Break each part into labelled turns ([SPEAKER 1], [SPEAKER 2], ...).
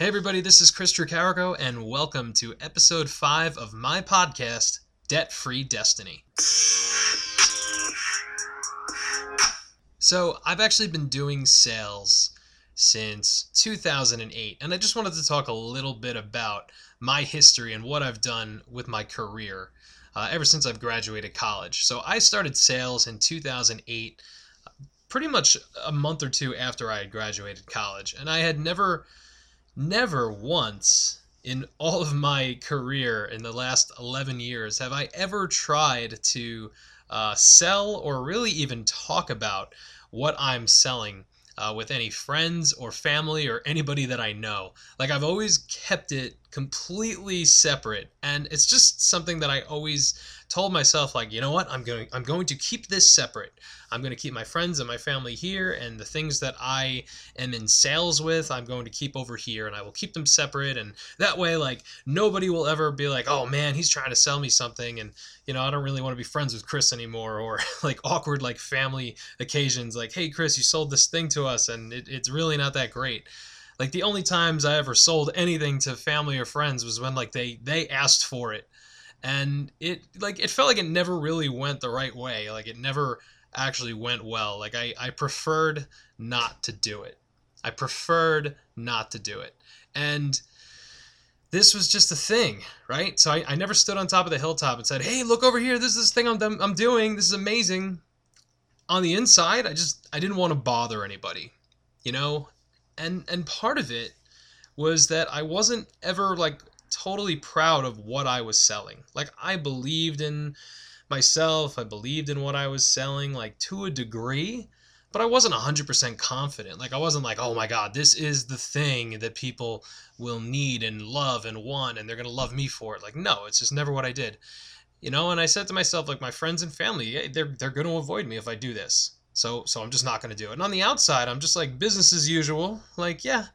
[SPEAKER 1] Hey, everybody, this is Chris Tricarico, and welcome to episode 5 of my podcast, Debt Free Destiny. So, I've actually been doing sales since 2008, and I just wanted to talk a little bit about my history and what I've done with my career uh, ever since I've graduated college. So, I started sales in 2008, pretty much a month or two after I had graduated college, and I had never never once in all of my career in the last 11 years have I ever tried to uh, sell or really even talk about what I'm selling uh, with any friends or family or anybody that I know. Like I've always kept it completely separate, and it's just something that I always told myself like you know what? I'm going i'm going to keep this separate. I'm going to keep my friends and my family here and the things that i am in sales with i'm going to keep over here and i will keep them separate. And that way like nobody will ever be like oh man he's trying to sell me something and you know i don't really want to be friends with chris anymore or like awkward like family occasions like hey chris you sold this thing to us and it, it's really not that great like the only times i ever sold anything to family or friends was when like they they asked for it. And it like it felt like it never really went the right way. Like it never actually went well. Like i i preferred not to do it. I preferred not to do it. And this was just a thing right? So i, I never stood on top of the hilltop and said hey look over here. This is this thing i'm, I'm doing. This is amazing. On the inside i just i didn't want to bother anybody you know and and part of it was that i wasn't ever like totally proud of what I was selling. Like I believed in myself, I believed in what I was selling like to a degree, but I wasn't 100% confident. Like I wasn't like, "Oh my god, this is the thing that people will need and love and want and they're going to love me for it." Like no, it's just never what I did. You know, and I said to myself like my friends and family, they're they're going to avoid me if I do this. So so I'm just not going to do it. And on the outside, I'm just like business as usual. Like, yeah,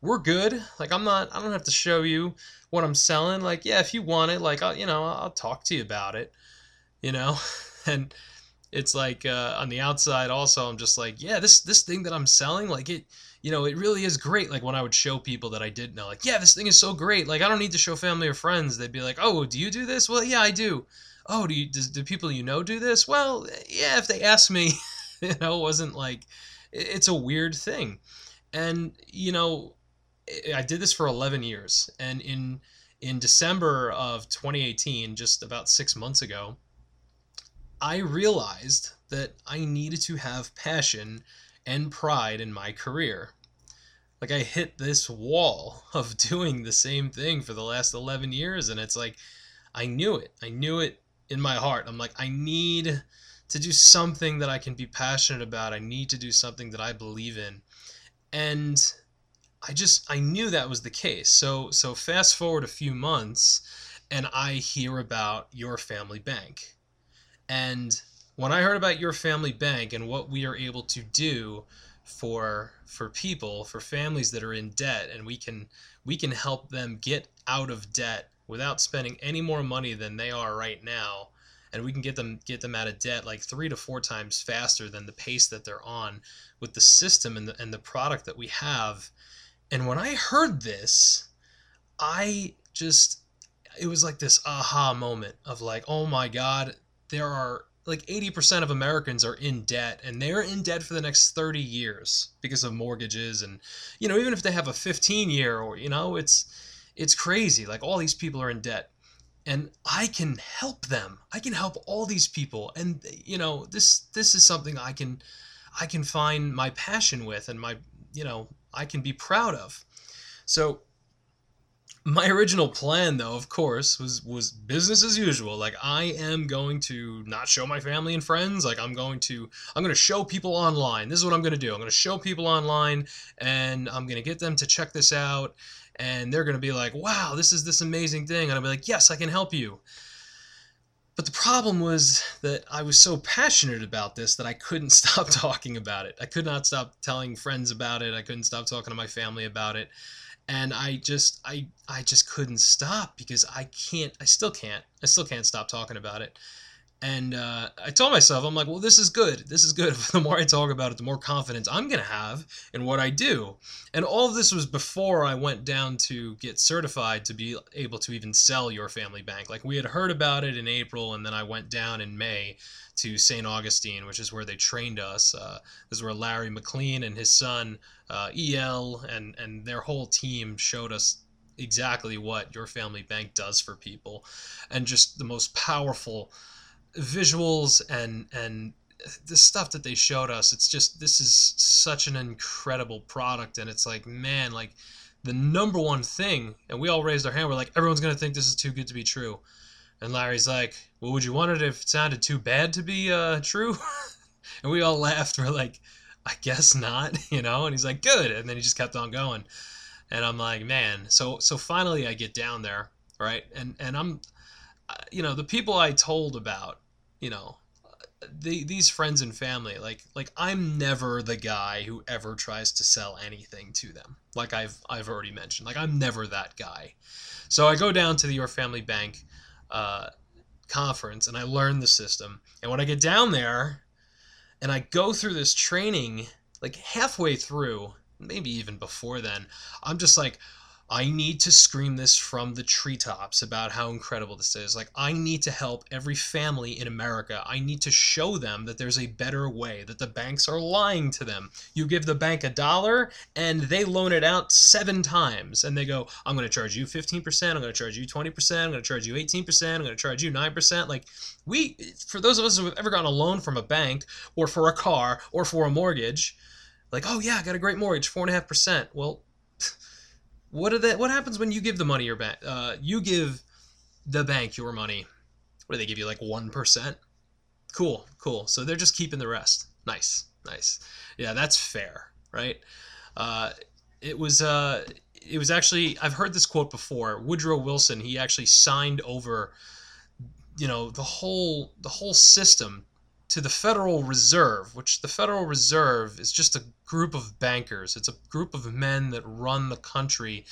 [SPEAKER 1] we're good. Like I'm not I don't have to show you what I'm selling. Like, yeah, if you want it, like I'll you know, I'll talk to you about it. You know? and it's like uh, on the outside also I'm just like, yeah, this this thing that I'm selling, like it you know, it really is great. Like when I would show people that I did know, like, yeah, this thing is so great. Like I don't need to show family or friends. They'd be like, oh, do you do this? Well, yeah, I do. Oh, do you do, do people you know do this? Well, yeah, if they ask me, you know, it wasn't like it's a weird thing. And you know, I did this for 11 years, and in in December of 2018, just about six months ago, I realized that I needed to have passion and pride in my career. Like I hit this wall of doing the same thing for the last 11 years, and it's like I knew it. I knew it in my heart. I'm like, I need to do something that I can be passionate about. I need to do something that I believe in. And I just I knew that was the case. So so fast forward a few months and I hear about your family bank. And when I heard about your family bank and what we are able to do for for people, for families that are in debt and we can we can help them get out of debt without spending any more money than they are right now and we can get them get them out of debt like three to four times faster than the pace that they're on with the system and the, and the product that we have. And when I heard this, I just, it was like this aha moment of like, oh my God, there are like 80% of Americans are in debt and they're in debt for the next 30 years because of mortgages and you know even if they have a 15 year or you know it's it's crazy. Like all these people are in debt and I can help them I can help all these people and you know this this is something I can I can find my passion with and my you know I can be proud of. So my original plan though of course was was business as usual like i am going to not show my family and friends like i'm going to i'm going to show people online this is what i'm going to do i'm going to show people online and i'm going to get them to check this out and they're going to be like wow this is this amazing thing and i'll be like yes i can help you but the problem was that I was so passionate about this that I couldn't stop talking about it. I could not stop telling friends about it. I couldn't stop talking to my family about it. And I just I I just couldn't stop because I can't I still can't. I still can't stop talking about it. And uh, I told myself, I'm like, well, this is good. This is good. the more I talk about it, the more confidence I'm going to have in what I do. And all of this was before I went down to get certified to be able to even sell Your Family Bank. Like we had heard about it in April, and then I went down in May to St. Augustine, which is where they trained us. Uh, this is where Larry McLean and his son, uh, EL, and, and their whole team showed us exactly what Your Family Bank does for people and just the most powerful visuals and and the stuff that they showed us it's just this is such an incredible product. And it's like man like the number one thing and we all raised our hand we're like everyone's going to think this is too good to be true. And larry's like well would you want it if it sounded too bad to be uh, true? And we all laughed. We're like i guess not you know? And he's like good. And then he just kept on going. And i'm like man so so finally i get down there right? And and i'm you know the people i told about you know the, these friends and family like like i'm never the guy who ever tries to sell anything to them. Like i've i've already mentioned like i'm never that guy. So i go down to the your family bank uh, conference and i learn the system. And when i get down there and i go through this training like halfway through maybe even before then i'm just like I need to scream this from the treetops about how incredible this is. Like, I need to help every family in America. I need to show them that there's a better way, that the banks are lying to them. You give the bank a dollar and they loan it out seven times, and they go, I'm going to charge you 15%, I'm going to charge you 20%, I'm going to charge you 18%, I'm going to charge you 9%. Like, we, for those of us who have ever gotten a loan from a bank or for a car or for a mortgage, like, oh yeah, I got a great mortgage, 4.5%. Well, what are that? What happens when you give the money your bank? Uh, you give the bank your money. What do they give you? Like one percent. Cool, cool. So they're just keeping the rest. Nice, nice. Yeah, that's fair, right? Uh, it was. Uh, it was actually. I've heard this quote before. Woodrow Wilson. He actually signed over. You know the whole the whole system to the Federal Reserve, which the Federal Reserve is just a group of bankers. It's a group of men that run the country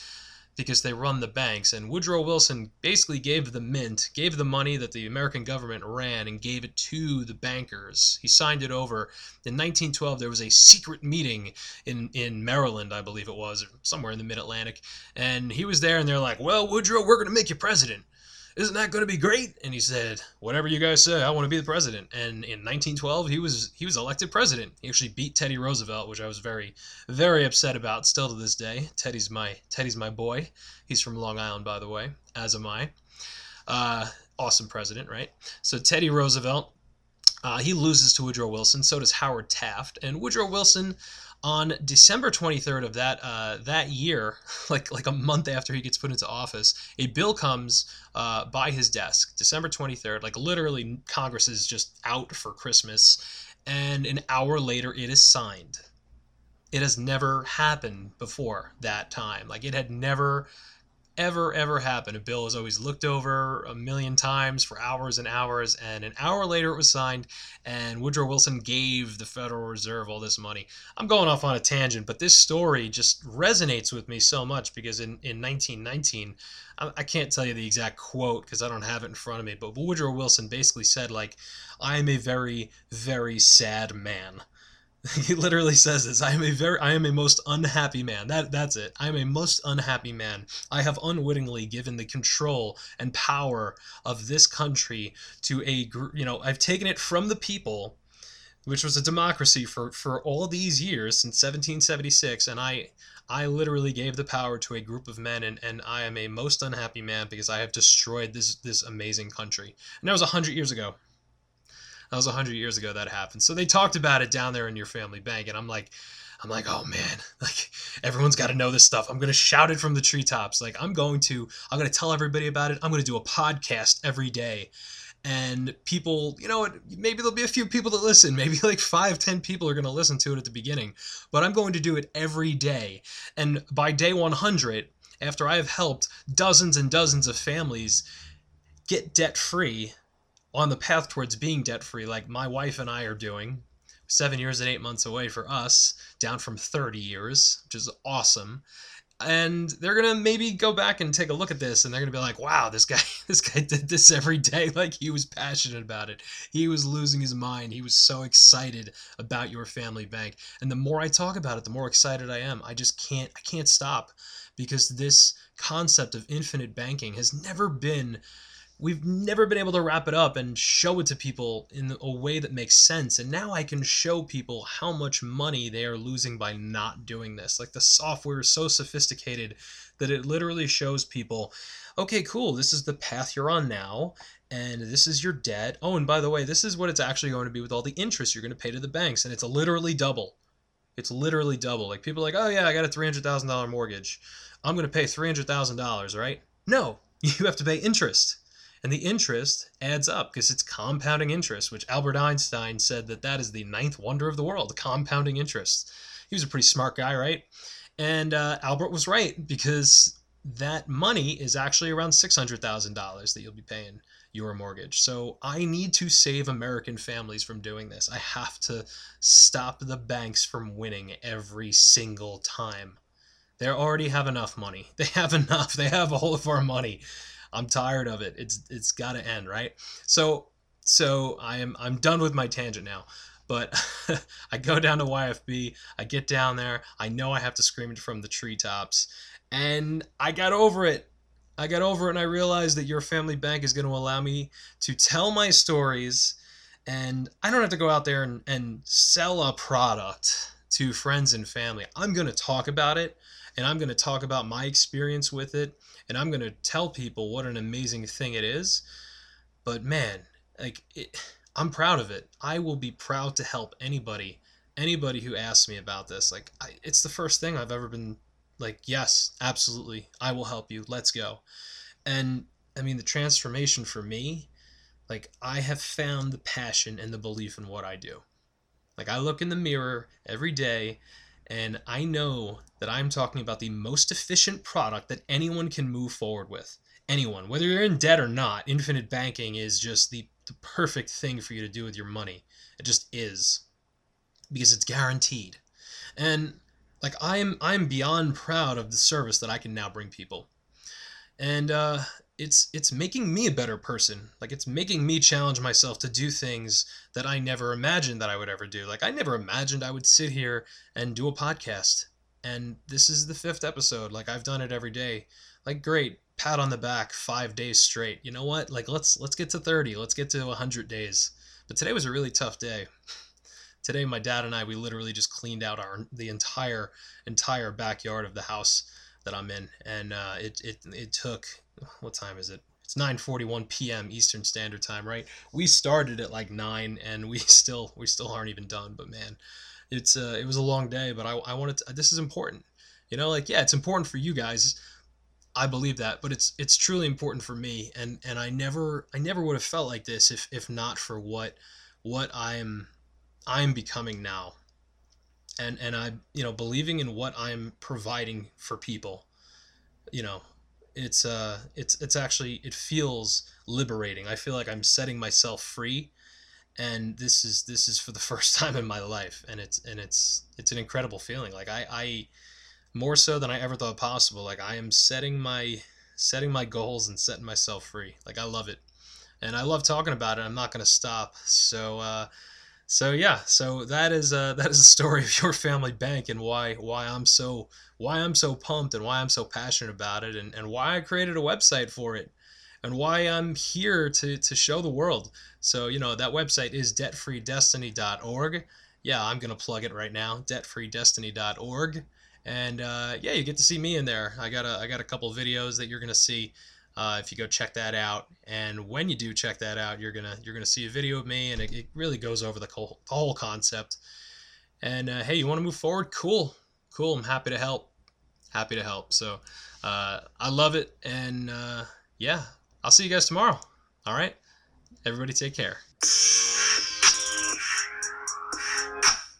[SPEAKER 1] because they run the banks. And Woodrow Wilson basically gave the mint, gave the money that the American government ran, and gave it to the bankers. He signed it over. In 1912, there was a secret meeting in, in Maryland, I believe it was, somewhere in the mid Atlantic. And he was there, and they're like, Well, Woodrow, we're going to make you president isn't that going to be great? And he said, whatever you guys say, I want to be the president. And in 1912, he was he was elected president. He actually beat Teddy Roosevelt, which I was very very upset about still to this day. Teddy's my Teddy's my boy. He's from Long Island, by the way, as am I. Uh, awesome president, right? So Teddy Roosevelt, uh, he loses to Woodrow Wilson. So does Howard Taft. And Woodrow Wilson on December 23rd of that uh, that year, like like a month after he gets put into office, a bill comes uh, by his desk. December 23rd, like literally, Congress is just out for Christmas, and an hour later, it is signed. It has never happened before that time. Like it had never ever, ever happen. A bill was always looked over a million times for hours and hours, and an hour later it was signed, and Woodrow Wilson gave the Federal Reserve all this money. I'm going off on a tangent, but this story just resonates with me so much because in, in 1919, I, I can't tell you the exact quote because I don't have it in front of me, but Woodrow Wilson basically said, like, I am a very, very sad man. he literally says this i am a very i am a most unhappy man. That that's it. I am a most unhappy man. I have unwittingly given the control and power of this country to a group, you know i've taken it from the people which was a democracy for for all these years since 1776 and i i literally gave the power to a group of men and and i am a most unhappy man because i have destroyed this this amazing country. And that was 100 years ago that was 100 years ago that happened. So they talked about it down there in your family bank. And I'm like, I'm like, oh man, like everyone's got to know this stuff. I'm going to shout it from the treetops. Like I'm going to, I'm going to tell everybody about it. I'm going to do a podcast every day. And people, you know, maybe there'll be a few people that listen. Maybe like five, ten people are going to listen to it at the beginning. But I'm going to do it every day. And by day 100, after I have helped dozens and dozens of families get debt free on the path towards being debt free, like my wife and I are doing. Seven years and eight months away for us, down from 30 years, which is awesome. and they're gonna maybe go back and take a look at this and they're gonna be like wow this guy this guy did this every day like he was passionate about it he was losing his mind he was so excited about your family bank and the more i talk about it the more excited i am i just can't i can't stop because this concept of infinite banking has never been we've never been able to wrap it up and show it to people in a way that makes sense. And now I can show people how much money they are losing by not doing this. Like the software is so sophisticated that it literally shows people, okay, cool, this is the path you're on now. And this is your debt. Oh, and by the way, this is what it's actually going to be with all the interest you're going to pay to the banks. And it's literally double. It's literally double. Like people like, oh, yeah, I got a $300,000 mortgage. I'm going to pay $300,000, right? No, you have to pay interest and the interest adds up because it's compounding interest, which Albert Einstein said that that is the ninth wonder of the world, compounding interest. He was a pretty smart guy, right? And uh, Albert was right because that money is actually around $600,000 that you'll be paying your mortgage. So I need to save American families from doing this. I have to stop the banks from winning every single time. They already have enough money. They have enough. They have all of our money. I'm tired of it. It's it's got to end, right? So so I am I'm done with my tangent now. But I go down to YFB, I get down there, I know I have to scream it from the treetops, and I got over it. I got over it and I realized that your family bank is going to allow me to tell my stories and I don't have to go out there and, and sell a product to friends and family. I'm going to talk about it and I'm going to talk about my experience with it and I'm going to tell people what an amazing thing it is. But man, like it, I'm proud of it. I will be proud to help anybody, anybody who asks me about this. Like I, it's the first thing I've ever been like, yes, absolutely, I will help you. Let's go. And I mean, the transformation for me, like I have found the passion and the belief in what I do. Like I look in the mirror every day and I know that I'm talking about the most efficient product that anyone can move forward with. Anyone, whether you're in debt or not, infinite banking is just the, the perfect thing for you to do with your money. It just is. Because it's guaranteed. And like I'm I'm beyond proud of the service that I can now bring people. And uh, it's it's making me a better person. Like it's making me challenge myself to do things that I never imagined that I would ever do. Like I never imagined I would sit here and do a podcast. And this is the fifth episode. Like I've done it every day. Like great, pat on the back 5 days straight. You know what? Like let's let's get to 30. Let's get to 100 days. But today was a really tough day. Today my dad and I we literally just cleaned out our the entire entire backyard of the house that I'm in and uh, it, it it took what time is it? It's 9:41 p.m. Eastern Standard Time, right? We started at like 9 and we still we still aren't even done, but man, it's uh it was a long day, but I I wanted to, this is important. You know, like yeah, it's important for you guys. I believe that, but it's it's truly important for me and and I never I never would have felt like this if if not for what what I'm I'm becoming now. And and I, you know, believing in what I'm providing for people. You know, it's uh it's it's actually it feels liberating. I feel like I'm setting myself free and this is this is for the first time in my life and it's and it's it's an incredible feeling. Like I I more so than I ever thought possible. Like I am setting my setting my goals and setting myself free. Like I love it. And I love talking about it. I'm not to stop. So uh so yeah, so that is uh, that is the story of your family bank and why why I'm so why I'm so pumped and why I'm so passionate about it and, and why I created a website for it and why I'm here to to show the world. So you know that website is debtfreedestiny.org. Yeah, I'm gonna plug it right now, debtfreedestiny.org. And uh, yeah, you get to see me in there. I got a I got a couple videos that you're gonna see uh, if you go check that out. And when you do check that out, you're gonna you're gonna see a video of me, and it, it really goes over the whole, the whole concept. And uh, hey, you want to move forward? Cool, cool. I'm happy to help. Happy to help. So uh, I love it, and uh, yeah, I'll see you guys tomorrow. All right, everybody, take care.